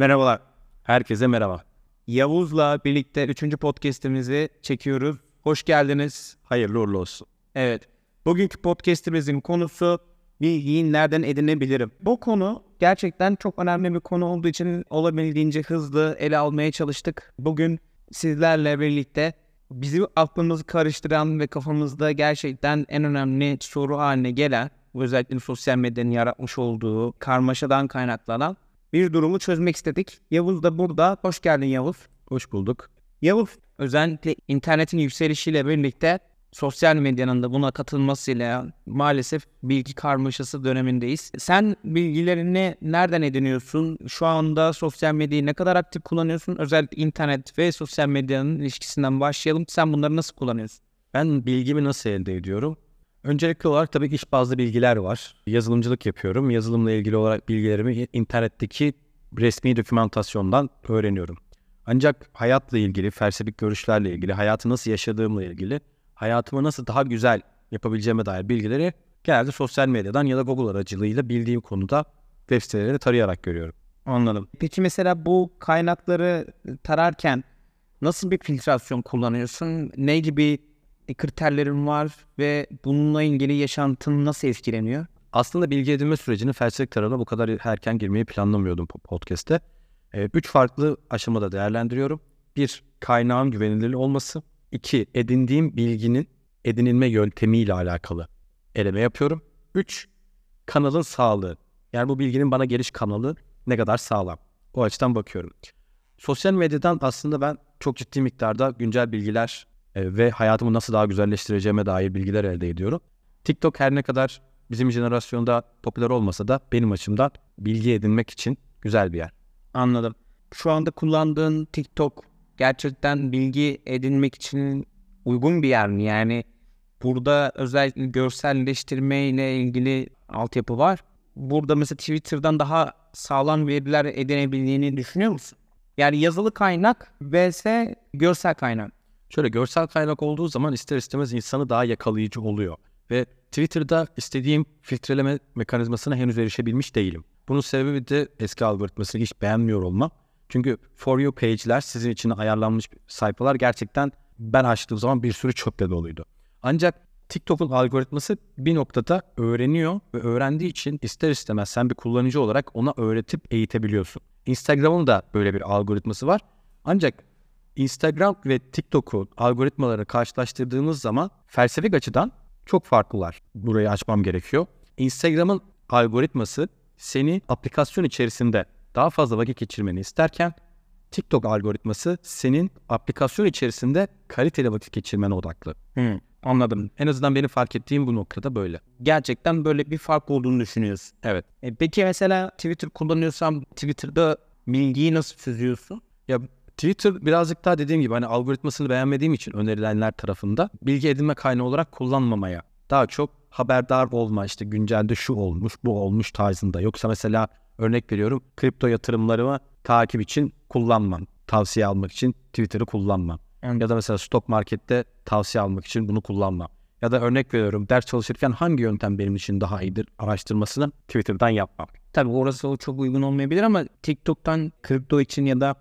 Merhabalar. Herkese merhaba. Yavuz'la birlikte 3. podcast'imizi çekiyoruz. Hoş geldiniz. Hayırlı uğurlu olsun. Evet. Bugünkü podcast'imizin konusu bilgiyi nereden edinebilirim? Bu konu gerçekten çok önemli bir konu olduğu için olabildiğince hızlı ele almaya çalıştık. Bugün sizlerle birlikte bizi aklımızı karıştıran ve kafamızda gerçekten en önemli soru haline gelen özellikle sosyal medyanın yaratmış olduğu karmaşadan kaynaklanan bir durumu çözmek istedik. Yavuz da burada. Hoş geldin Yavuz. Hoş bulduk. Yavuz özellikle internetin yükselişiyle birlikte sosyal medyanın da buna katılmasıyla maalesef bilgi karmaşası dönemindeyiz. Sen bilgilerini nereden ediniyorsun? Şu anda sosyal medyayı ne kadar aktif kullanıyorsun? Özellikle internet ve sosyal medyanın ilişkisinden başlayalım. Sen bunları nasıl kullanıyorsun? Ben bilgimi nasıl elde ediyorum? Öncelikli olarak tabii iş bazlı bilgiler var. Yazılımcılık yapıyorum. Yazılımla ilgili olarak bilgilerimi internetteki resmi dokümantasyondan öğreniyorum. Ancak hayatla ilgili, felsefik görüşlerle ilgili, hayatı nasıl yaşadığımla ilgili, hayatımı nasıl daha güzel yapabileceğime dair bilgileri genelde sosyal medyadan ya da Google aracılığıyla bildiğim konuda web siteleri tarayarak görüyorum. Anladım. Peki mesela bu kaynakları tararken nasıl bir filtrasyon kullanıyorsun? Ne gibi kriterlerin var ve bununla ilgili yaşantın nasıl etkileniyor? Aslında bilgi edinme sürecinin felsefik tarafına bu kadar erken girmeyi planlamıyordum podcast'te. Ee, üç farklı aşamada değerlendiriyorum. Bir, kaynağın güvenilir olması. İki, edindiğim bilginin edinilme yöntemiyle alakalı eleme yapıyorum. Üç, kanalın sağlığı. Yani bu bilginin bana geliş kanalı ne kadar sağlam. O açıdan bakıyorum. Sosyal medyadan aslında ben çok ciddi miktarda güncel bilgiler e, ve hayatımı nasıl daha güzelleştireceğime dair bilgiler elde ediyorum. TikTok her ne kadar bizim jenerasyonda popüler olmasa da benim açımdan bilgi edinmek için güzel bir yer. Anladım. Şu anda kullandığın TikTok gerçekten bilgi edinmek için uygun bir yer mi? Yani burada özellikle görselleştirme ile ilgili altyapı var. Burada mesela Twitter'dan daha sağlam veriler edinebildiğini düşünüyor musun? Yani yazılı kaynak vs görsel kaynak. Şöyle görsel kaynak olduğu zaman ister istemez insanı daha yakalayıcı oluyor. Ve Twitter'da istediğim filtreleme mekanizmasına henüz erişebilmiş değilim. Bunun sebebi de eski algoritmasını hiç beğenmiyor olmam. Çünkü For You page'ler sizin için ayarlanmış sayfalar gerçekten ben açtığım zaman bir sürü çöple doluydu. Ancak TikTok'un algoritması bir noktada öğreniyor ve öğrendiği için ister istemez sen bir kullanıcı olarak ona öğretip eğitebiliyorsun. Instagram'ın da böyle bir algoritması var. Ancak Instagram ve TikTok'u algoritmaları karşılaştırdığımız zaman felsefik açıdan çok farklılar. Burayı açmam gerekiyor. Instagram'ın algoritması seni aplikasyon içerisinde daha fazla vakit geçirmeni isterken TikTok algoritması senin aplikasyon içerisinde kaliteli vakit geçirmene odaklı. Hmm, anladım. En azından benim fark ettiğim bu noktada böyle. Gerçekten böyle bir fark olduğunu düşünüyorsun. Evet. E, peki mesela Twitter kullanıyorsam Twitter'da bilgiyi nasıl çözüyorsun? Ya Twitter birazcık daha dediğim gibi hani algoritmasını beğenmediğim için önerilenler tarafında bilgi edinme kaynağı olarak kullanmamaya daha çok haberdar olma işte güncelde şu olmuş bu olmuş tarzında. Yoksa mesela örnek veriyorum kripto yatırımlarımı takip için kullanmam. Tavsiye almak için Twitter'ı kullanmam. Ya da mesela stok markette tavsiye almak için bunu kullanmam. Ya da örnek veriyorum ders çalışırken hangi yöntem benim için daha iyidir araştırmasını Twitter'dan yapmam. Tabii orası o çok uygun olmayabilir ama TikTok'tan kripto için ya da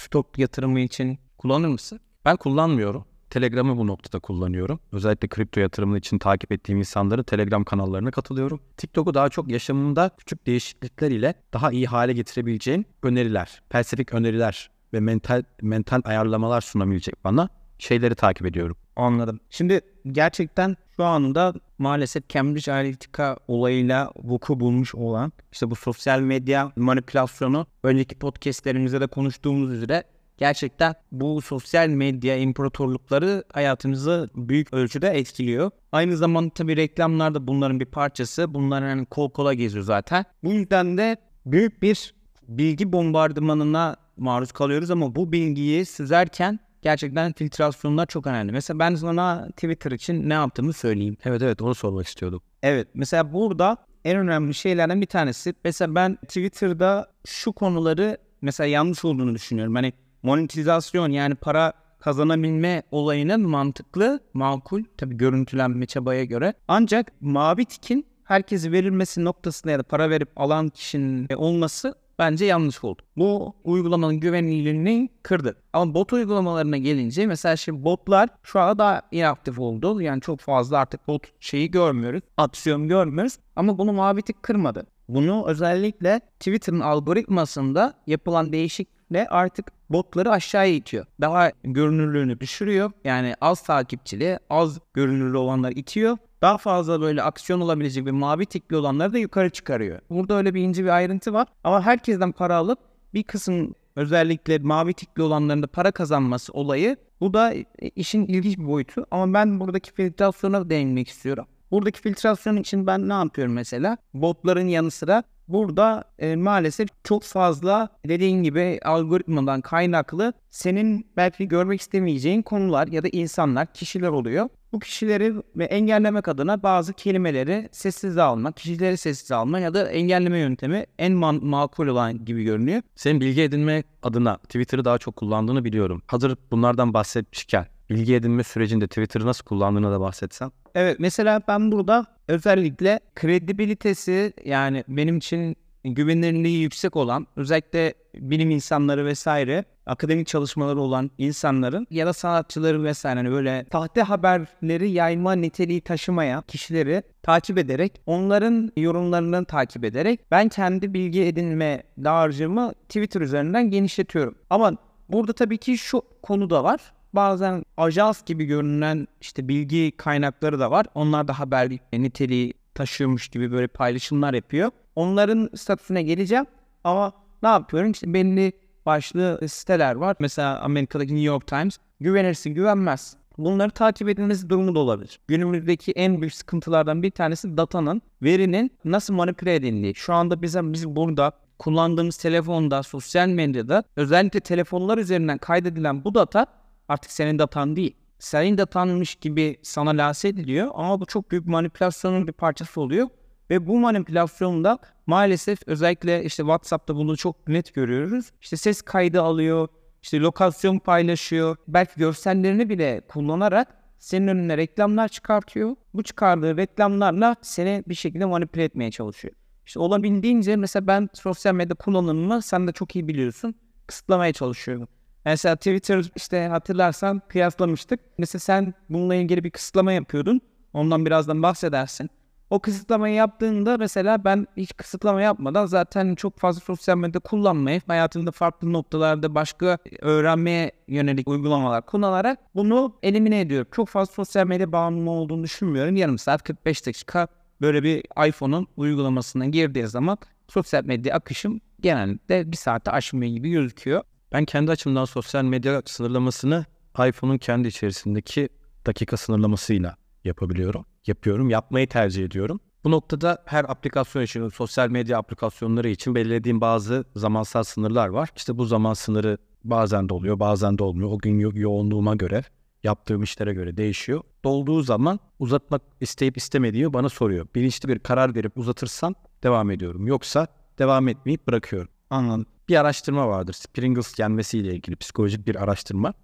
stok yatırımı için kullanır mısın? Ben kullanmıyorum. Telegram'ı bu noktada kullanıyorum. Özellikle kripto yatırımı için takip ettiğim insanları Telegram kanallarına katılıyorum. TikTok'u daha çok yaşamımda küçük değişiklikler ile daha iyi hale getirebileceğim öneriler, felsefik öneriler ve mental mental ayarlamalar sunabilecek bana şeyleri takip ediyorum. Anladım. Şimdi gerçekten şu anda maalesef Cambridge Analytica olayıyla vuku bulmuş olan işte bu sosyal medya manipülasyonu önceki podcastlerimizde de konuştuğumuz üzere gerçekten bu sosyal medya imparatorlukları hayatımızı büyük ölçüde etkiliyor. Aynı zamanda tabii reklamlar da bunların bir parçası. Bunlar hani kol kola geziyor zaten. Bu yüzden de büyük bir bilgi bombardımanına maruz kalıyoruz ama bu bilgiyi süzerken gerçekten filtrasyonlar çok önemli. Mesela ben sana Twitter için ne yaptığımı söyleyeyim. Evet evet onu sormak istiyordum. Evet mesela burada en önemli şeylerden bir tanesi mesela ben Twitter'da şu konuları mesela yanlış olduğunu düşünüyorum. Hani monetizasyon yani para kazanabilme olayının mantıklı, makul tabii görüntülenme çabaya göre. Ancak mavi tikin herkese verilmesi noktasında ya da para verip alan kişinin olması bence yanlış oldu. Bu uygulamanın güvenilirliğini kırdı. Ama bot uygulamalarına gelince mesela şimdi botlar şu anda daha inaktif oldu. Yani çok fazla artık bot şeyi görmüyoruz. Aksiyon görmüyoruz. Ama bunu mavi kırmadı. Bunu özellikle Twitter'ın algoritmasında yapılan değişiklikle artık botları aşağıya itiyor. Daha görünürlüğünü düşürüyor. Yani az takipçili, az görünürlü olanlar itiyor. Daha fazla böyle aksiyon olabilecek bir mavi tikli olanları da yukarı çıkarıyor. Burada öyle bir ince bir ayrıntı var. Ama herkesten para alıp bir kısım özellikle mavi tikli olanların da para kazanması olayı bu da işin ilginç bir boyutu. Ama ben buradaki filtrasyona değinmek istiyorum. Buradaki filtrasyon için ben ne yapıyorum mesela? Botların yanı sıra burada e, maalesef çok fazla dediğin gibi algoritmadan kaynaklı senin belki görmek istemeyeceğin konular ya da insanlar, kişiler oluyor. Bu kişileri engellemek adına bazı kelimeleri sessiz alma, kişileri sessiz alma ya da engelleme yöntemi en man- makul olan gibi görünüyor. Senin bilgi edinme adına Twitter'ı daha çok kullandığını biliyorum. Hazır bunlardan bahsetmişken bilgi edinme sürecinde Twitter'ı nasıl kullandığını da bahsetsen. Evet mesela ben burada özellikle kredibilitesi yani benim için güvenilirliği yüksek olan özellikle bilim insanları vesaire akademik çalışmaları olan insanların ya da sanatçıları vesaire hani böyle sahte haberleri yayma niteliği taşımaya kişileri takip ederek onların yorumlarını takip ederek ben kendi bilgi edinme dağarcığımı Twitter üzerinden genişletiyorum. Ama burada tabii ki şu konu da var bazen ajans gibi görünen işte bilgi kaynakları da var. Onlar da haber niteliği taşıyormuş gibi böyle paylaşımlar yapıyor. Onların statüsüne geleceğim ama ne yapıyorum? İşte belli başlı siteler var. Mesela Amerika'daki New York Times güvenirsin güvenmez. Bunları takip edilmesi durumu da olabilir. Günümüzdeki en büyük sıkıntılardan bir tanesi datanın, verinin nasıl manipüle edildiği. Şu anda bize biz burada kullandığımız telefonda, sosyal medyada özellikle telefonlar üzerinden kaydedilen bu data artık senin datan değil. Senin datanmış gibi sana lanse ediliyor ama bu çok büyük manipülasyonun bir parçası oluyor. Ve bu manipülasyonda maalesef özellikle işte WhatsApp'ta bunu çok net görüyoruz. İşte ses kaydı alıyor, işte lokasyon paylaşıyor. Belki görsellerini bile kullanarak senin önüne reklamlar çıkartıyor. Bu çıkardığı reklamlarla seni bir şekilde manipüle etmeye çalışıyor. İşte olabildiğince mesela ben sosyal medya kullanımını sen de çok iyi biliyorsun kısıtlamaya çalışıyorum. Mesela Twitter işte hatırlarsan kıyaslamıştık. Mesela sen bununla ilgili bir kısıtlama yapıyordun. Ondan birazdan bahsedersin. O kısıtlamayı yaptığında mesela ben hiç kısıtlama yapmadan zaten çok fazla sosyal medya kullanmayıp hayatımda farklı noktalarda başka öğrenmeye yönelik uygulamalar kullanarak bunu elimine ediyorum. Çok fazla sosyal medya bağımlılığı olduğunu düşünmüyorum. Yarım saat 45 dakika böyle bir iPhone'un uygulamasına girdiği zaman sosyal medya akışım genellikle bir saate aşmıyor gibi gözüküyor. Ben kendi açımdan sosyal medya sınırlamasını iPhone'un kendi içerisindeki dakika sınırlamasıyla yapabiliyorum. Yapıyorum, yapmayı tercih ediyorum. Bu noktada her aplikasyon için, sosyal medya aplikasyonları için belirlediğim bazı zamansal sınırlar var. İşte bu zaman sınırı bazen de oluyor, bazen de olmuyor. O gün yo- yoğunluğuma göre, yaptığım işlere göre değişiyor. Dolduğu zaman uzatmak isteyip istemediğimi bana soruyor. Bilinçli bir karar verip uzatırsam devam ediyorum. Yoksa devam etmeyip bırakıyorum. Anladım. Bir araştırma vardır. Pringles yenmesiyle ilgili psikolojik bir araştırma.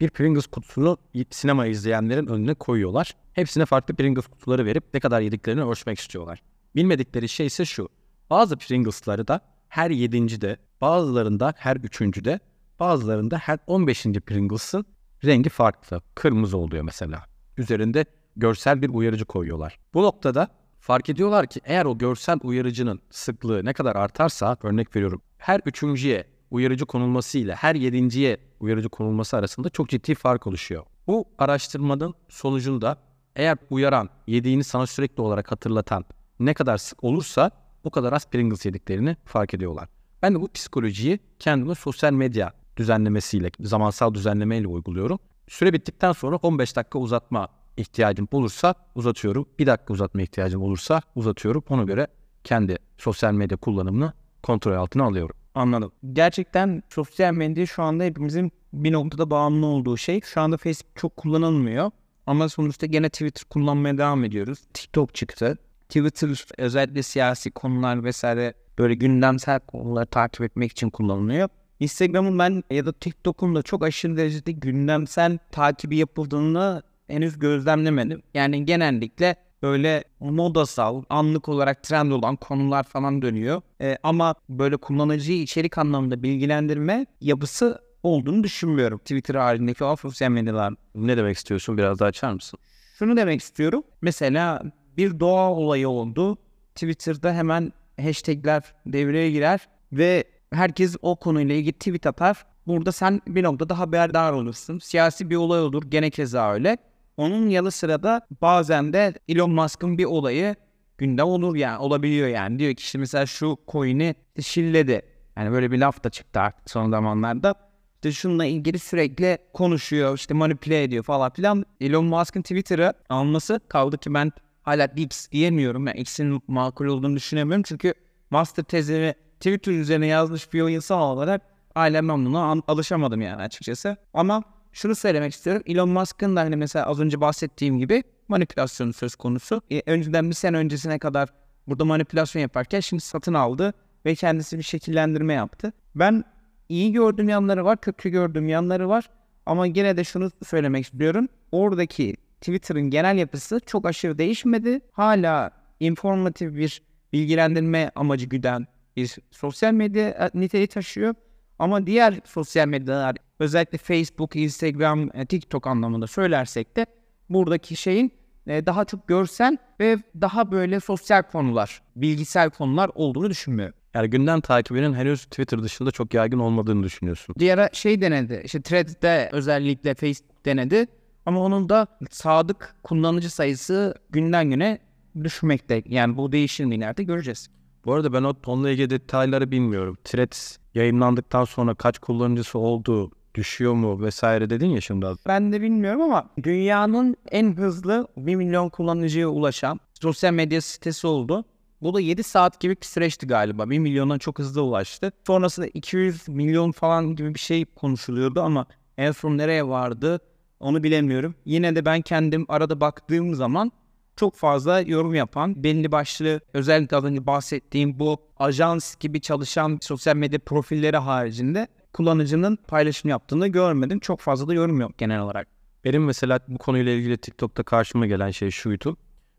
Bir Pringles kutusunu sinema izleyenlerin önüne koyuyorlar. Hepsine farklı Pringles kutuları verip ne kadar yediklerini ölçmek istiyorlar. Bilmedikleri şey ise şu. Bazı Pringles'ları da her yedincide, bazılarında her üçüncüde, bazılarında her on beşinci Pringles'ın rengi farklı. Kırmızı oluyor mesela. Üzerinde görsel bir uyarıcı koyuyorlar. Bu noktada fark ediyorlar ki eğer o görsel uyarıcının sıklığı ne kadar artarsa, örnek veriyorum, her üçüncüye uyarıcı konulması ile her yedinciye uyarıcı konulması arasında çok ciddi fark oluşuyor. Bu araştırmanın sonucunda eğer uyaran, yediğini sana sürekli olarak hatırlatan ne kadar sık olursa o kadar az Pringles yediklerini fark ediyorlar. Ben de bu psikolojiyi kendime sosyal medya düzenlemesiyle, zamansal düzenlemeyle uyguluyorum. Süre bittikten sonra 15 dakika uzatma ihtiyacım olursa uzatıyorum. Bir dakika uzatma ihtiyacım olursa uzatıyorum. Ona göre kendi sosyal medya kullanımını kontrol altına alıyorum. Anladım. Gerçekten sosyal medya şu anda hepimizin bir noktada bağımlı olduğu şey. Şu anda Facebook çok kullanılmıyor. Ama sonuçta gene Twitter kullanmaya devam ediyoruz. TikTok çıktı. Twitter özellikle siyasi konular vesaire böyle gündemsel konuları takip etmek için kullanılıyor. Instagram'ın ben ya da TikTok'un da çok aşırı derecede gündemsel takibi yapıldığını henüz gözlemlemedim. Yani genellikle böyle modasal, anlık olarak trend olan konular falan dönüyor. E, ama böyle kullanıcıyı içerik anlamında bilgilendirme yapısı olduğunu düşünmüyorum. Twitter halindeki o sosyal medyalar. Ne demek istiyorsun? Biraz daha açar mısın? Şunu demek istiyorum. Mesela bir doğa olayı oldu. Twitter'da hemen hashtagler devreye girer ve herkes o konuyla ilgili tweet atar. Burada sen bir noktada haberdar olursun. Siyasi bir olay olur. Gene keza öyle. Onun yanı sıra da bazen de Elon Musk'ın bir olayı gündem olur yani olabiliyor yani. Diyor ki işte mesela şu coin'i şilledi. Yani böyle bir laf da çıktı artık son zamanlarda. İşte şununla ilgili sürekli konuşuyor, işte manipüle ediyor falan filan. Elon Musk'ın Twitter'ı alması kaldı ki ben hala X diyemiyorum. Yani X'in makul olduğunu düşünemiyorum. Çünkü master tezini Twitter üzerine yazmış bir insan olarak hala ben buna alışamadım yani açıkçası. Ama şunu söylemek istiyorum. Elon Musk'ın da hani mesela az önce bahsettiğim gibi manipülasyonu söz konusu. E, önceden bir sene öncesine kadar burada manipülasyon yaparken şimdi satın aldı ve kendisi bir şekillendirme yaptı. Ben iyi gördüğüm yanları var, kötü gördüğüm yanları var. Ama gene de şunu söylemek istiyorum. Oradaki Twitter'ın genel yapısı çok aşırı değişmedi. Hala informatif bir bilgilendirme amacı güden bir sosyal medya niteliği taşıyor. Ama diğer sosyal medyalar özellikle Facebook, Instagram, e, TikTok anlamında söylersek de buradaki şeyin e, daha çok görsel ve daha böyle sosyal konular, bilgisel konular olduğunu düşünmüyorum. Yani gündem takibinin henüz Twitter dışında çok yaygın olmadığını düşünüyorsun. Diğer şey denedi. İşte Threads'de özellikle Facebook denedi. Ama onun da sadık kullanıcı sayısı günden güne düşmekte. Yani bu değişir mi ileride göreceğiz. Bu arada ben o onunla ilgili detayları bilmiyorum. Threads yayınlandıktan sonra kaç kullanıcısı oldu, düşüyor mu vesaire dedin ya şimdi. Ben de bilmiyorum ama dünyanın en hızlı 1 milyon kullanıcıya ulaşan sosyal medya sitesi oldu. Bu da 7 saat gibi bir süreçti galiba. 1 milyona çok hızlı ulaştı. Sonrasında 200 milyon falan gibi bir şey konuşuluyordu ama en son nereye vardı onu bilemiyorum. Yine de ben kendim arada baktığım zaman çok fazla yorum yapan, belli başlı özellikle az önce bahsettiğim bu ajans gibi çalışan sosyal medya profilleri haricinde kullanıcının paylaşım yaptığını görmedim. Çok fazla da yorum yok genel olarak. Benim mesela bu konuyla ilgili TikTok'ta karşıma gelen şey şuydu.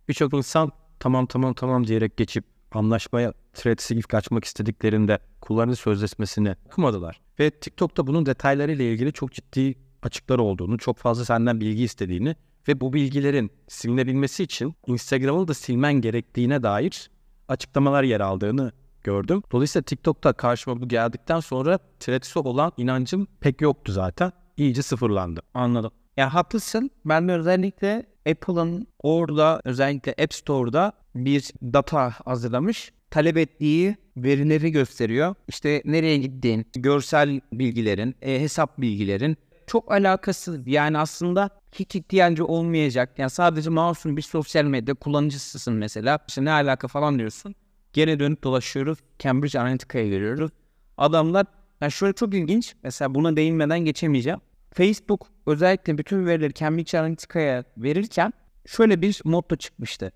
Birçok insan tamam tamam tamam diyerek geçip anlaşmaya Threads'i ilk açmak istediklerinde kullanıcı sözleşmesini okumadılar. Ve TikTok'ta bunun detaylarıyla ilgili çok ciddi açıklar olduğunu, çok fazla senden bilgi istediğini ve bu bilgilerin silinebilmesi için Instagram'ı da silmen gerektiğine dair açıklamalar yer aldığını gördüm. Dolayısıyla TikTok'ta karşıma bu geldikten sonra Threads'e olan inancım pek yoktu zaten. İyice sıfırlandı. Anladım. Ya haklısın. Ben de özellikle Apple'ın orada özellikle App Store'da bir data hazırlamış. Talep ettiği verileri gösteriyor. İşte nereye gittiğin, görsel bilgilerin, e, hesap bilgilerin çok alakası yani aslında hiç ihtiyacı olmayacak. Yani sadece masum bir sosyal medya kullanıcısısın mesela. İşte ne alaka falan diyorsun. Gene dönüp dolaşıyoruz. Cambridge Analytica'ya giriyoruz. Adamlar yani şöyle çok ilginç. Mesela buna değinmeden geçemeyeceğim. Facebook özellikle bütün verileri Cambridge Analytica'ya verirken şöyle bir motto çıkmıştı.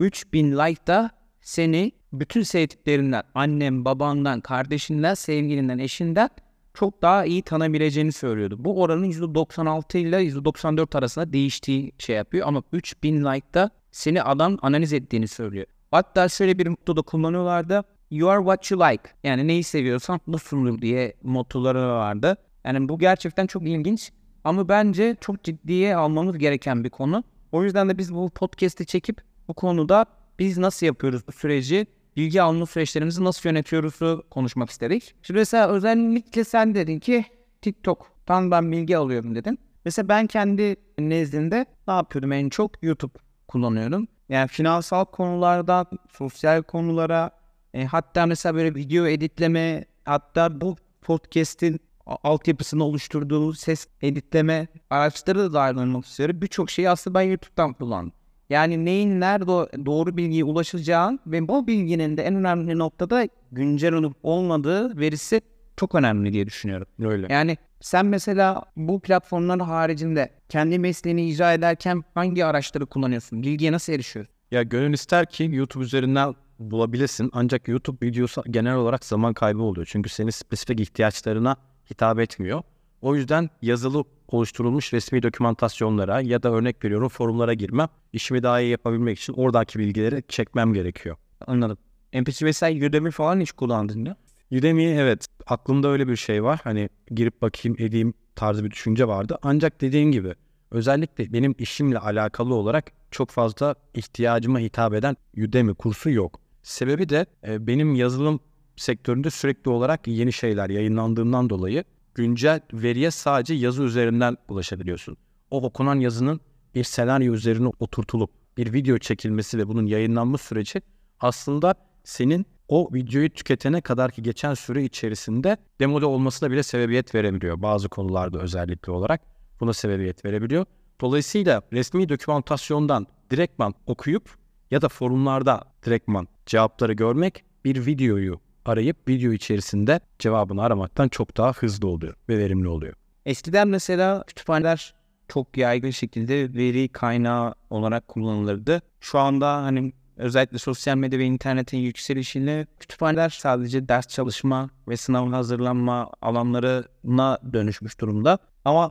3000 like'da seni bütün sevdiklerinden, annem, babandan, kardeşinden, sevgilinden, eşinden çok daha iyi tanıyabileceğini söylüyordu. Bu oranın %96 ile %94 arasında değiştiği şey yapıyor ama 3000 like'da seni adam analiz ettiğini söylüyor. Hatta şöyle bir motto da kullanıyorlardı. You are what you like. Yani neyi seviyorsan busundur diye mottoları vardı. Yani bu gerçekten çok ilginç. Ama bence çok ciddiye almamız gereken bir konu. O yüzden de biz bu podcast'i çekip bu konuda biz nasıl yapıyoruz bu süreci, bilgi alma süreçlerimizi nasıl yönetiyoruz konuşmak istedik. Şimdi mesela özellikle sen dedin ki TikTok'tan ben bilgi alıyorum dedin. Mesela ben kendi nezdimde ne yapıyordum en çok? YouTube kullanıyorum. Yani finansal konulardan sosyal konulara e, hatta mesela böyle video editleme hatta bu podcast'in altyapısını oluşturduğu ses editleme araçları da dahil olmak üzere birçok şeyi aslında ben YouTube'dan kullandım. Yani neyin nerede doğru bilgiye ulaşacağın ve bu bilginin de en önemli noktada güncel olup olmadığı verisi çok önemli diye düşünüyorum. Öyle. Yani sen mesela bu platformların haricinde kendi mesleğini icra ederken hangi araçları kullanıyorsun? Bilgiye nasıl erişiyorsun? Ya gönül ister ki YouTube üzerinden bulabilirsin. Ancak YouTube videosu genel olarak zaman kaybı oluyor. Çünkü senin spesifik ihtiyaçlarına hitap etmiyor. O yüzden yazılı oluşturulmuş resmi dokümantasyonlara ya da örnek veriyorum forumlara girmem. İşimi daha iyi yapabilmek için oradaki bilgileri çekmem gerekiyor. Anladım. MP3 mesela Udemy falan hiç kullandın mı? Udemy evet aklımda öyle bir şey var. Hani girip bakayım edeyim tarzı bir düşünce vardı. Ancak dediğim gibi özellikle benim işimle alakalı olarak çok fazla ihtiyacıma hitap eden Udemy kursu yok. Sebebi de e, benim yazılım sektöründe sürekli olarak yeni şeyler yayınlandığından dolayı güncel veriye sadece yazı üzerinden ulaşabiliyorsun. O okunan yazının bir senaryo üzerine oturtulup bir video çekilmesi ve bunun yayınlanma süreci aslında senin o videoyu tüketene kadar ki geçen süre içerisinde demode olmasına bile sebebiyet verebiliyor. Bazı konularda özellikle olarak buna sebebiyet verebiliyor. Dolayısıyla resmi dokümantasyondan direktman okuyup ya da forumlarda direktman cevapları görmek bir videoyu arayıp video içerisinde cevabını aramaktan çok daha hızlı oluyor ve verimli oluyor. Eskiden mesela kütüphaneler çok yaygın şekilde veri kaynağı olarak kullanılırdı. Şu anda hani özellikle sosyal medya ve internetin yükselişiyle kütüphaneler sadece ders çalışma ve sınav hazırlanma alanlarına dönüşmüş durumda. Ama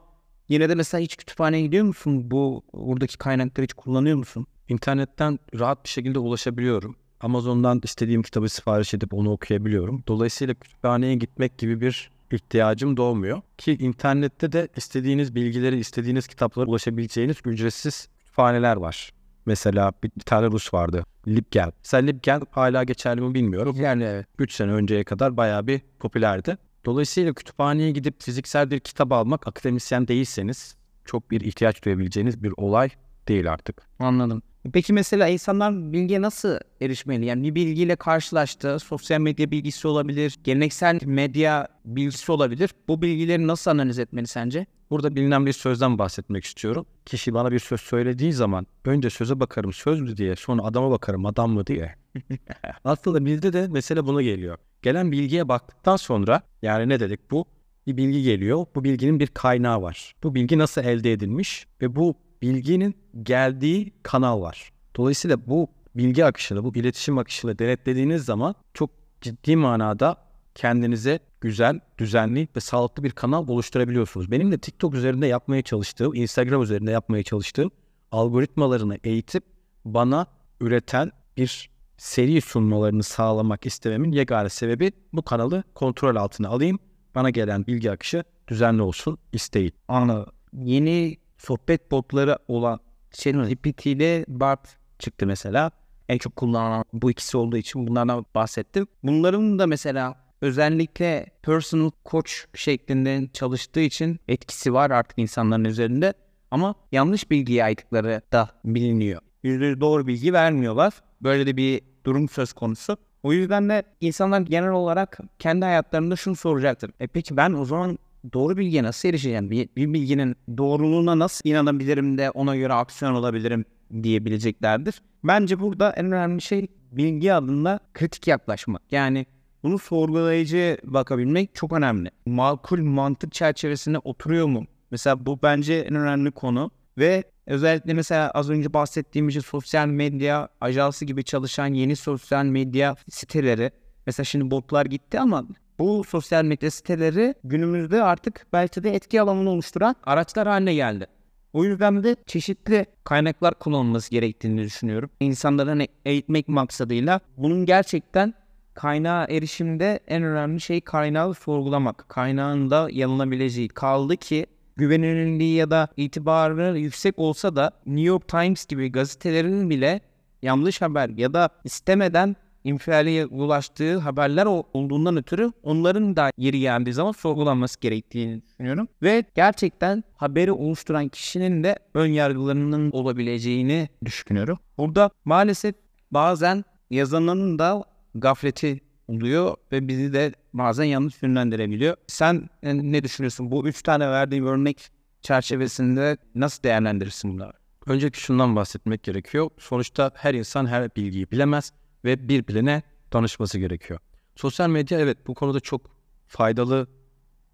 yine de mesela hiç kütüphaneye gidiyor musun? Bu buradaki kaynakları hiç kullanıyor musun? İnternetten rahat bir şekilde ulaşabiliyorum. Amazon'dan istediğim kitabı sipariş edip onu okuyabiliyorum. Dolayısıyla kütüphaneye gitmek gibi bir ihtiyacım doğmuyor. Ki internette de istediğiniz bilgileri, istediğiniz kitaplara ulaşabileceğiniz ücretsiz kütüphaneler var. Mesela bir, bir tane Rus vardı. LibGen. Mesela LibGen hala geçerli mi bilmiyorum. Yani evet. 3 sene önceye kadar bayağı bir popülerdi. Dolayısıyla kütüphaneye gidip fiziksel bir kitap almak akademisyen değilseniz çok bir ihtiyaç duyabileceğiniz bir olay değil artık. Anladım. Peki mesela insanlar bilgiye nasıl erişmeli? Yani bir bilgiyle karşılaştı. Sosyal medya bilgisi olabilir, geleneksel medya bilgisi olabilir. Bu bilgileri nasıl analiz etmeli sence? Burada bilinen bir sözden bahsetmek istiyorum. Kişi bana bir söz söylediği zaman önce söze bakarım söz mü diye sonra adama bakarım adam mı diye. Aslında bizde de mesele buna geliyor. Gelen bilgiye baktıktan sonra yani ne dedik bu? Bir bilgi geliyor. Bu bilginin bir kaynağı var. Bu bilgi nasıl elde edilmiş ve bu bilginin geldiği kanal var. Dolayısıyla bu bilgi akışını, bu iletişim akışını denetlediğiniz zaman çok ciddi manada kendinize güzel, düzenli ve sağlıklı bir kanal oluşturabiliyorsunuz. Benim de TikTok üzerinde yapmaya çalıştığım, Instagram üzerinde yapmaya çalıştığım algoritmalarını eğitip bana üreten bir seri sunmalarını sağlamak istememin yegane sebebi bu kanalı kontrol altına alayım. Bana gelen bilgi akışı düzenli olsun isteği. Anladım. Yeni sohbet botları olan ChatGPT ile Bart çıktı mesela. En çok kullanılan bu ikisi olduğu için bunlardan bahsettim. Bunların da mesela özellikle personal coach şeklinde çalıştığı için etkisi var artık insanların üzerinde. Ama yanlış bilgi yaydıkları da biliniyor. Yüzde doğru bilgi vermiyorlar. Böyle de bir durum söz konusu. O yüzden de insanlar genel olarak kendi hayatlarında şunu soracaktır. E peki ben o zaman doğru bilgiye nasıl erişeceğim? Bir, bir bilginin doğruluğuna nasıl inanabilirim de ona göre aksiyon alabilirim diyebileceklerdir. Bence burada en önemli şey bilgi adında kritik yaklaşmak. Yani bunu sorgulayıcı bakabilmek çok önemli. Makul mantık çerçevesinde oturuyor mu? Mesela bu bence en önemli konu. Ve özellikle mesela az önce bahsettiğim için sosyal medya ajansı gibi çalışan yeni sosyal medya siteleri. Mesela şimdi botlar gitti ama bu sosyal medya siteleri günümüzde artık belki de etki alanını oluşturan araçlar haline geldi. O yüzden de çeşitli kaynaklar kullanılması gerektiğini düşünüyorum. İnsanları hani eğitmek maksadıyla bunun gerçekten kaynağa erişimde en önemli şey kaynağı sorgulamak. Kaynağın da yanılabileceği. Kaldı ki güvenilirliği ya da itibarı yüksek olsa da New York Times gibi gazetelerin bile yanlış haber ya da istemeden infiale ulaştığı haberler olduğundan ötürü onların da yeri geldiği zaman sorgulanması gerektiğini düşünüyorum. Ve gerçekten haberi oluşturan kişinin de ön yargılarının olabileceğini düşünüyorum. Burada maalesef bazen yazanın da gafleti oluyor ve bizi de bazen yanlış yönlendirebiliyor. Sen ne düşünüyorsun? Bu üç tane verdiğim örnek çerçevesinde nasıl değerlendirirsin bunları? Önceki şundan bahsetmek gerekiyor. Sonuçta her insan her bilgiyi bilemez ve birbirine danışması gerekiyor. Sosyal medya evet bu konuda çok faydalı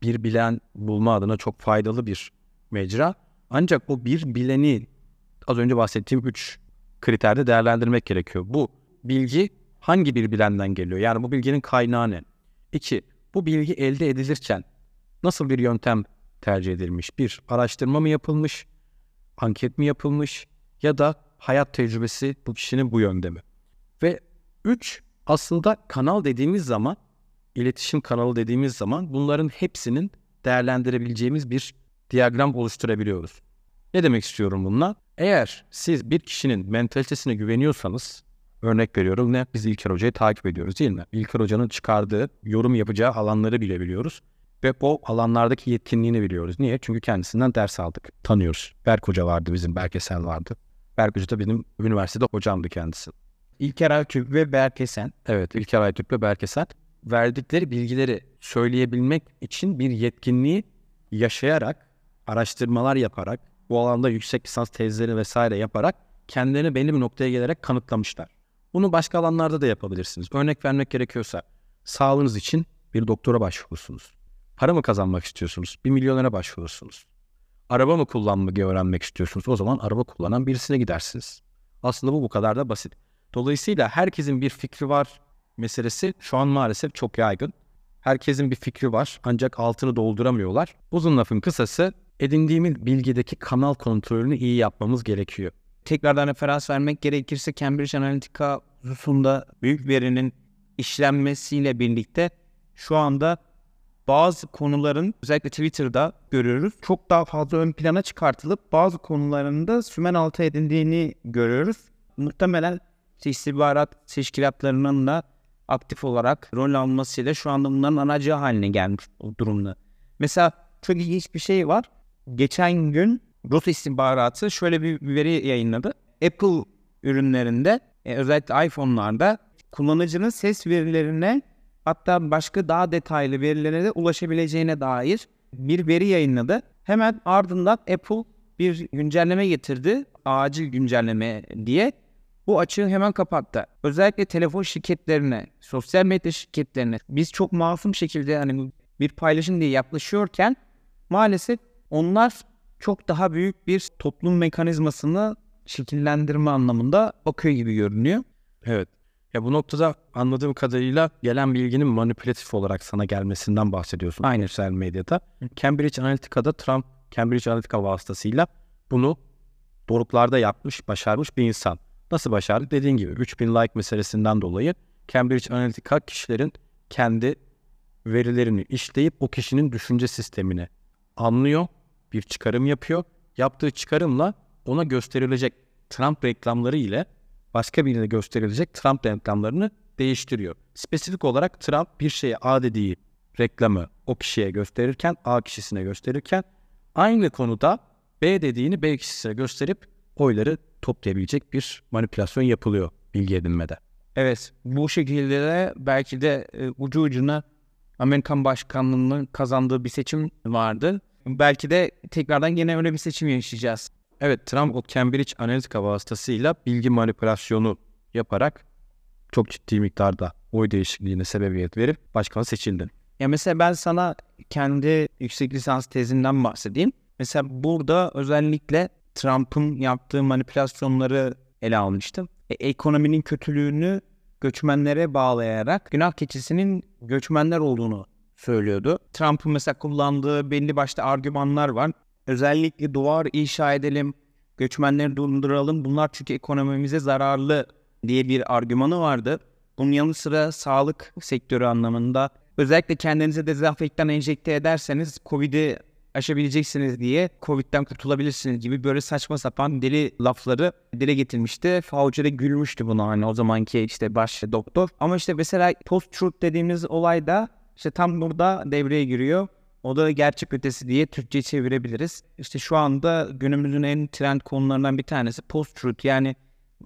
bir bilen bulma adına çok faydalı bir mecra. Ancak o bir bileni az önce bahsettiğim üç kriterde değerlendirmek gerekiyor. Bu bilgi hangi bir bilenden geliyor? Yani bu bilginin kaynağı ne? İki, bu bilgi elde edilirken nasıl bir yöntem tercih edilmiş? Bir, araştırma mı yapılmış, anket mi yapılmış ya da hayat tecrübesi bu kişinin bu yönde mi? Ve üç, aslında kanal dediğimiz zaman, iletişim kanalı dediğimiz zaman bunların hepsinin değerlendirebileceğimiz bir diyagram oluşturabiliyoruz. Ne demek istiyorum bununla? Eğer siz bir kişinin mentalitesine güveniyorsanız, örnek veriyorum ne? Biz İlker Hoca'yı takip ediyoruz değil mi? İlker Hoca'nın çıkardığı, yorum yapacağı alanları bile biliyoruz. Ve o alanlardaki yetkinliğini biliyoruz. Niye? Çünkü kendisinden ders aldık, tanıyoruz. Berk Hoca vardı bizim, Berk Esen vardı. Berk Hoca da benim üniversitede hocamdı kendisi. İlker Aytürk ve Berkesen. Evet, İlker Aytürk ve Berk Esen. Verdikleri bilgileri söyleyebilmek için bir yetkinliği yaşayarak, araştırmalar yaparak, bu alanda yüksek lisans tezleri vesaire yaparak kendilerini belli bir noktaya gelerek kanıtlamışlar. Bunu başka alanlarda da yapabilirsiniz. Örnek vermek gerekiyorsa sağlığınız için bir doktora başvurursunuz. Para mı kazanmak istiyorsunuz? Bir milyonera başvurursunuz. Araba mı kullanmayı öğrenmek istiyorsunuz? O zaman araba kullanan birisine gidersiniz. Aslında bu bu kadar da basit. Dolayısıyla herkesin bir fikri var meselesi şu an maalesef çok yaygın. Herkesin bir fikri var ancak altını dolduramıyorlar. Uzun lafın kısası edindiğimiz bilgideki kanal kontrolünü iyi yapmamız gerekiyor. Tekrardan referans vermek gerekirse Cambridge Analytica hususunda büyük verinin işlenmesiyle birlikte şu anda bazı konuların özellikle Twitter'da görüyoruz. Çok daha fazla ön plana çıkartılıp bazı konuların da sümen altı edildiğini görüyoruz. Muhtemelen işte istihbarat teşkilatlarının da aktif olarak rol almasıyla şu anda bunların anacı haline gelmiş durumda. Mesela çok ilginç bir şey var. Geçen gün Rus istihbaratı şöyle bir veri yayınladı. Apple ürünlerinde e, özellikle iPhone'larda kullanıcının ses verilerine hatta başka daha detaylı verilere de ulaşabileceğine dair bir veri yayınladı. Hemen ardından Apple bir güncelleme getirdi. Acil güncelleme diye. Bu açığı hemen kapattı. Özellikle telefon şirketlerine, sosyal medya şirketlerine biz çok masum şekilde hani bir paylaşım diye yaklaşıyorken maalesef onlar çok daha büyük bir toplum mekanizmasını şekillendirme anlamında bakıyor gibi görünüyor. Evet. Ya bu noktada anladığım kadarıyla gelen bilginin manipülatif olarak sana gelmesinden bahsediyorsun. Aynen. Sosyal medyada. Cambridge Analytica'da Trump Cambridge Analytica vasıtasıyla bunu doruklarda yapmış, başarmış bir insan. Nasıl başardı? Dediğin gibi 3000 like meselesinden dolayı Cambridge Analytica kişilerin kendi verilerini işleyip o kişinin düşünce sistemini anlıyor, bir çıkarım yapıyor. Yaptığı çıkarımla ona gösterilecek Trump reklamları ile başka birine gösterilecek Trump reklamlarını değiştiriyor. Spesifik olarak Trump bir şeye A dediği reklamı o kişiye gösterirken, A kişisine gösterirken aynı konuda B dediğini B kişisine gösterip oyları toplayabilecek bir manipülasyon yapılıyor bilgi edinmede. Evet bu şekilde de belki de e, ucu ucuna Amerikan başkanlığının kazandığı bir seçim vardı. Belki de tekrardan yine öyle bir seçim yaşayacağız. Evet Trump o Cambridge Analytica vasıtasıyla bilgi manipülasyonu yaparak çok ciddi miktarda oy değişikliğine sebebiyet verip başkan seçildi. Ya mesela ben sana kendi yüksek lisans tezimden bahsedeyim. Mesela burada özellikle Trump'ın yaptığı manipülasyonları ele almıştım. E, ekonominin kötülüğünü göçmenlere bağlayarak günah keçisinin göçmenler olduğunu söylüyordu. Trump'ın mesela kullandığı belli başlı argümanlar var. Özellikle duvar inşa edelim, göçmenleri durduralım. Bunlar çünkü ekonomimize zararlı diye bir argümanı vardı. Bunun yanı sıra sağlık sektörü anlamında özellikle kendinize dezenfektan enjekte ederseniz Covid'i aşabileceksiniz diye Covid'den kurtulabilirsiniz gibi böyle saçma sapan deli lafları dile getirmişti. Fauci de gülmüştü buna hani o zamanki işte baş doktor. Ama işte mesela post-truth dediğimiz olay da işte tam burada devreye giriyor. O da gerçek ötesi diye Türkçe çevirebiliriz. İşte şu anda günümüzün en trend konularından bir tanesi post-truth. Yani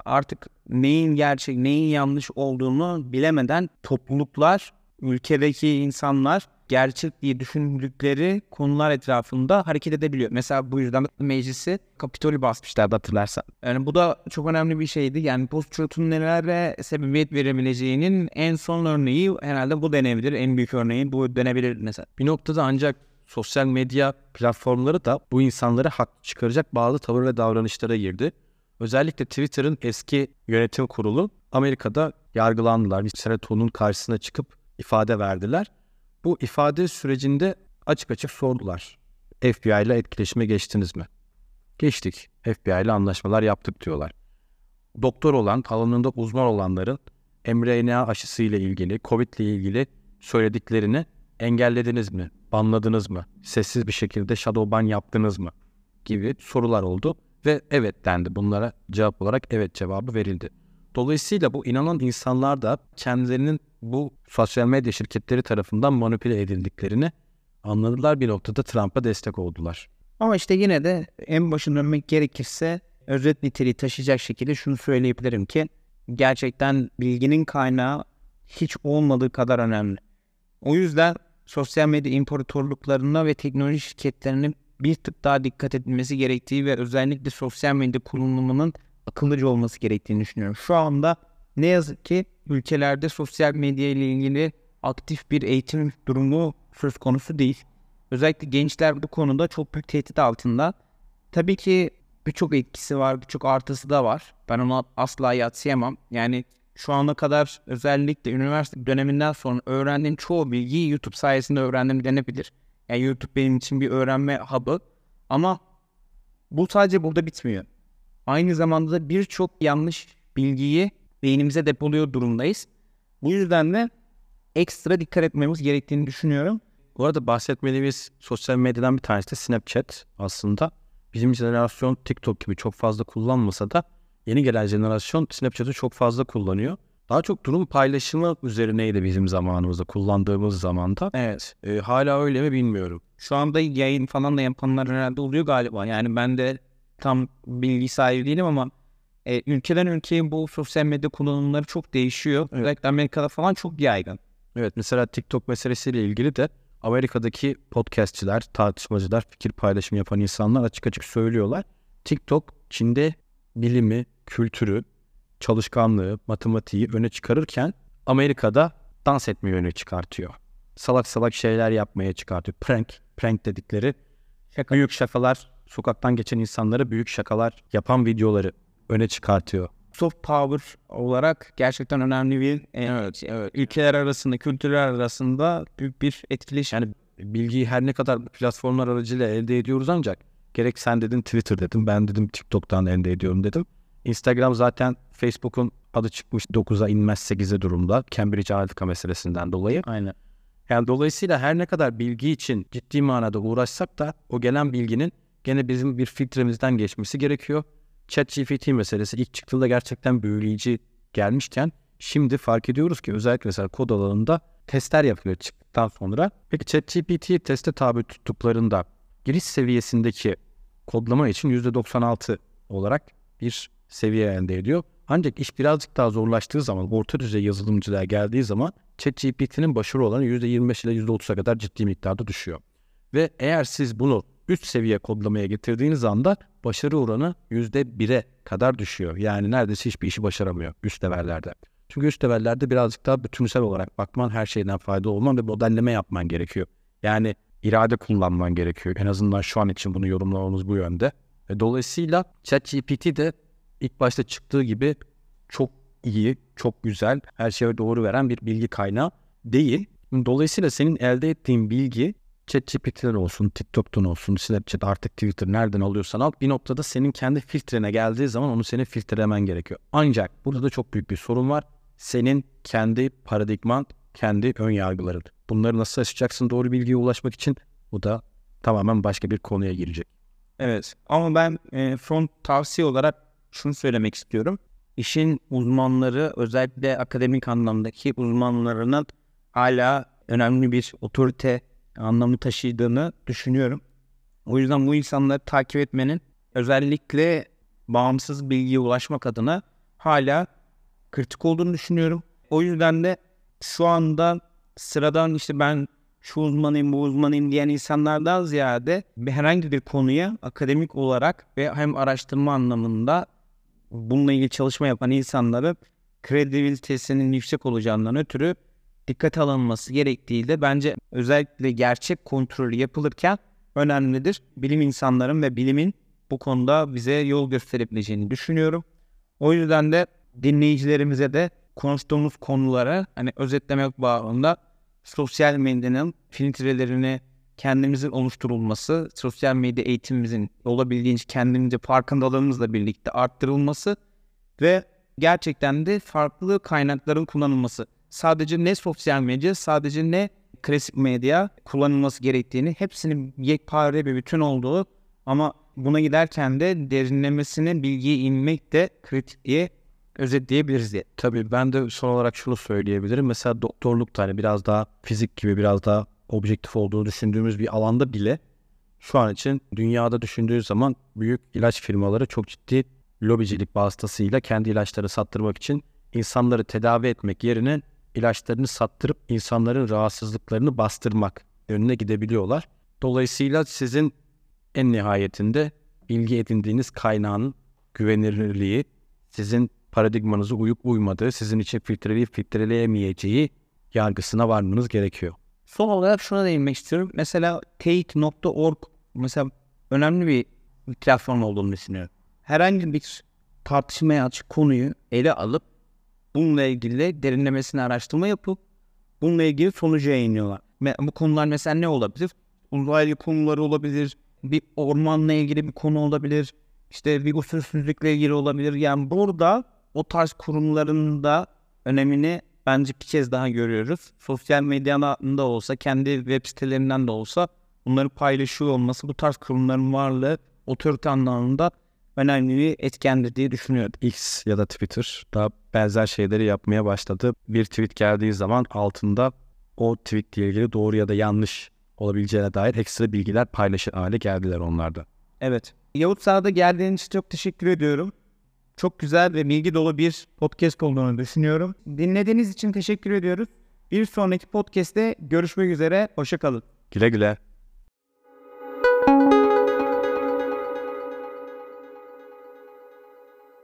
artık neyin gerçek, neyin yanlış olduğunu bilemeden topluluklar, ülkedeki insanlar gerçek diye düşündükleri konular etrafında hareket edebiliyor. Mesela bu yüzden meclisi Kapitol'ü basmışlardı hatırlarsan. Yani bu da çok önemli bir şeydi. Yani post-truth'un nelere sebebiyet verebileceğinin en son örneği herhalde bu denebilir. En büyük örneği bu denebilir mesela. Bir noktada ancak sosyal medya platformları da bu insanları hak çıkaracak bazı tavır ve davranışlara girdi. Özellikle Twitter'ın eski yönetim kurulu Amerika'da yargılandılar. Bir Senato'nun karşısına çıkıp ifade verdiler. Bu ifade sürecinde açık açık sordular. FBI ile etkileşime geçtiniz mi? Geçtik. FBI ile anlaşmalar yaptık diyorlar. Doktor olan, alanında uzman olanların mRNA aşısı ile ilgili, COVID ile ilgili söylediklerini engellediniz mi? Banladınız mı? Sessiz bir şekilde shadow ban yaptınız mı? Gibi sorular oldu ve evet dendi. Bunlara cevap olarak evet cevabı verildi. Dolayısıyla bu inanan insanlar da kendilerinin bu sosyal medya şirketleri tarafından manipüle edildiklerini anladılar bir noktada Trump'a destek oldular. Ama işte yine de en başına dönmek gerekirse özet niteliği taşıyacak şekilde şunu söyleyebilirim ki gerçekten bilginin kaynağı hiç olmadığı kadar önemli. O yüzden sosyal medya imparatorluklarına ve teknoloji şirketlerinin bir tık daha dikkat edilmesi gerektiği ve özellikle sosyal medya kullanımının akıllıca olması gerektiğini düşünüyorum. Şu anda ne yazık ki ülkelerde sosyal medya ile ilgili aktif bir eğitim durumu söz konusu değil. Özellikle gençler bu konuda çok büyük tehdit altında. Tabii ki birçok etkisi var, birçok artısı da var. Ben onu asla yatsıyamam. Yani şu ana kadar özellikle üniversite döneminden sonra öğrendiğim çoğu bilgiyi YouTube sayesinde öğrendim denebilir. Yani YouTube benim için bir öğrenme hub'ı. Ama bu sadece burada bitmiyor. Aynı zamanda da birçok yanlış bilgiyi beynimize depoluyor durumdayız. Bu yüzden de ekstra dikkat etmemiz gerektiğini düşünüyorum. Bu arada bahsetmediğimiz sosyal medyadan bir tanesi de Snapchat aslında. Bizim jenerasyon TikTok gibi çok fazla kullanmasa da yeni gelen jenerasyon Snapchat'ı çok fazla kullanıyor. Daha çok durum paylaşımı üzerineydi bizim zamanımızda kullandığımız zamanda. Evet. E, hala öyle mi bilmiyorum. Şu anda yayın falan da yapanlar herhalde oluyor galiba. Yani ben de tam bilgi sahibi değilim ama e, ülkeden ülkeye bu sosyal medya kullanımları çok değişiyor. Evet. Özellikle Amerika'da falan çok yaygın. Evet mesela TikTok meselesiyle ilgili de Amerika'daki podcastçiler, tartışmacılar, fikir paylaşımı yapan insanlar açık açık söylüyorlar. TikTok Çin'de bilimi, kültürü, çalışkanlığı, matematiği öne çıkarırken Amerika'da dans etmeyi öne çıkartıyor. Salak salak şeyler yapmaya çıkartıyor. Prank, prank dedikleri Şaka. büyük şakalar, sokaktan geçen insanlara büyük şakalar yapan videoları öne çıkartıyor. Soft power olarak gerçekten önemli bir evet, evet. ülkeler arasında, kültürler arasında büyük bir etkileşim. Yani bilgiyi her ne kadar platformlar aracılığıyla elde ediyoruz ancak gerek sen dedin Twitter dedim, ben dedim TikTok'tan elde ediyorum dedim. Instagram zaten Facebook'un adı çıkmış 9'a inmez 8'e durumda. Cambridge Analytica meselesinden dolayı. Aynen. Yani dolayısıyla her ne kadar bilgi için ciddi manada uğraşsak da o gelen bilginin gene bizim bir filtremizden geçmesi gerekiyor. ChatGPT meselesi ilk çıktığında gerçekten büyüleyici gelmişken şimdi fark ediyoruz ki özellikle mesela kod alanında testler yapılıyor çıktıktan sonra. Peki ChatGPT'yi teste tabi tuttuklarında giriş seviyesindeki kodlama için %96 olarak bir seviye elde ediyor. Ancak iş birazcık daha zorlaştığı zaman, orta düzey yazılımcılığa geldiği zaman ChatGPT'nin başarı olanı %25 ile %30'a kadar ciddi miktarda düşüyor. Ve eğer siz bunu üst seviye kodlamaya getirdiğiniz anda başarı oranı %1'e kadar düşüyor. Yani neredeyse hiçbir işi başaramıyor üst levellerde. Çünkü üst levellerde birazcık daha bütünsel olarak bakman, her şeyden fayda olman ve modelleme yapman gerekiyor. Yani irade kullanman gerekiyor. En azından şu an için bunu yorumlamamız bu yönde. Ve dolayısıyla ChatGPT de ilk başta çıktığı gibi çok iyi, çok güzel, her şeye doğru veren bir bilgi kaynağı değil. Dolayısıyla senin elde ettiğin bilgi ChatGPT'den olsun, TikTok'tan olsun, Snapchat artık Twitter nereden alıyorsan al bir noktada senin kendi filtrene geldiği zaman onu senin filtrelemen gerekiyor. Ancak burada da çok büyük bir sorun var. Senin kendi paradigman, kendi ön yargıların. Bunları nasıl aşacaksın doğru bilgiye ulaşmak için? Bu da tamamen başka bir konuya girecek. Evet ama ben e, front tavsiye olarak şunu söylemek istiyorum. İşin uzmanları özellikle akademik anlamdaki uzmanlarının hala önemli bir otorite anlamı taşıdığını düşünüyorum. O yüzden bu insanları takip etmenin özellikle bağımsız bilgiye ulaşmak adına hala kritik olduğunu düşünüyorum. O yüzden de şu anda sıradan işte ben şu uzmanıyım bu uzmanıyım diyen insanlardan ziyade herhangi bir konuya akademik olarak ve hem araştırma anlamında bununla ilgili çalışma yapan insanların kredibilitesinin yüksek olacağından ötürü dikkat alınması gerektiği de bence özellikle gerçek kontrolü yapılırken önemlidir. Bilim insanların ve bilimin bu konuda bize yol gösterebileceğini düşünüyorum. O yüzden de dinleyicilerimize de konuştuğumuz konulara hani özetlemek bağlamında sosyal medyanın filtrelerini kendimizin oluşturulması, sosyal medya eğitimimizin olabildiğince kendimizce farkındalığımızla birlikte arttırılması ve gerçekten de farklı kaynakların kullanılması. Sadece ne sosyal medya, sadece ne klasik medya kullanılması gerektiğini, hepsinin yekpare bir bütün olduğu ama buna giderken de derinlemesine bilgiye inmek de kritik diye özetleyebiliriz diye. Tabii ben de son olarak şunu söyleyebilirim. Mesela doktorluk da hani biraz daha fizik gibi biraz daha objektif olduğunu düşündüğümüz bir alanda bile şu an için dünyada düşündüğü zaman büyük ilaç firmaları çok ciddi lobicilik vasıtasıyla kendi ilaçları sattırmak için insanları tedavi etmek yerine ilaçlarını sattırıp insanların rahatsızlıklarını bastırmak yönüne gidebiliyorlar. Dolayısıyla sizin en nihayetinde ilgi edindiğiniz kaynağın güvenilirliği, sizin paradigmanızı uyup uymadığı, sizin için filtreleyip filtreleyemeyeceği yargısına varmanız gerekiyor. Son olarak şuna değinmek istiyorum. Mesela teyit.org mesela önemli bir platform olduğunu düşünüyorum. Herhangi bir tartışmaya açık konuyu ele alıp bununla ilgili derinlemesine araştırma yapıp bununla ilgili sonucu yayınlıyorlar. Bu konular mesela ne olabilir? Uzaylı konuları olabilir, bir ormanla ilgili bir konu olabilir, işte bir usulsüzlükle ilgili olabilir. Yani burada o tarz kurumların da önemini bence bir kez daha görüyoruz. Sosyal medyada olsa, kendi web sitelerinden de olsa bunları paylaşıyor olması bu tarz kurumların varlığı otorite anlamında önemli bir etkendir diye düşünüyorum. X ya da Twitter da benzer şeyleri yapmaya başladı. Bir tweet geldiği zaman altında o tweet ile ilgili doğru ya da yanlış olabileceğine dair ekstra bilgiler paylaşır hale geldiler onlarda. Evet. Yavuz Sağ'da geldiğin için çok teşekkür ediyorum. Çok güzel ve bilgi dolu bir podcast olduğunu düşünüyorum. Dinlediğiniz için teşekkür ediyoruz. Bir sonraki podcast'te görüşmek üzere. Hoşçakalın. Güle güle.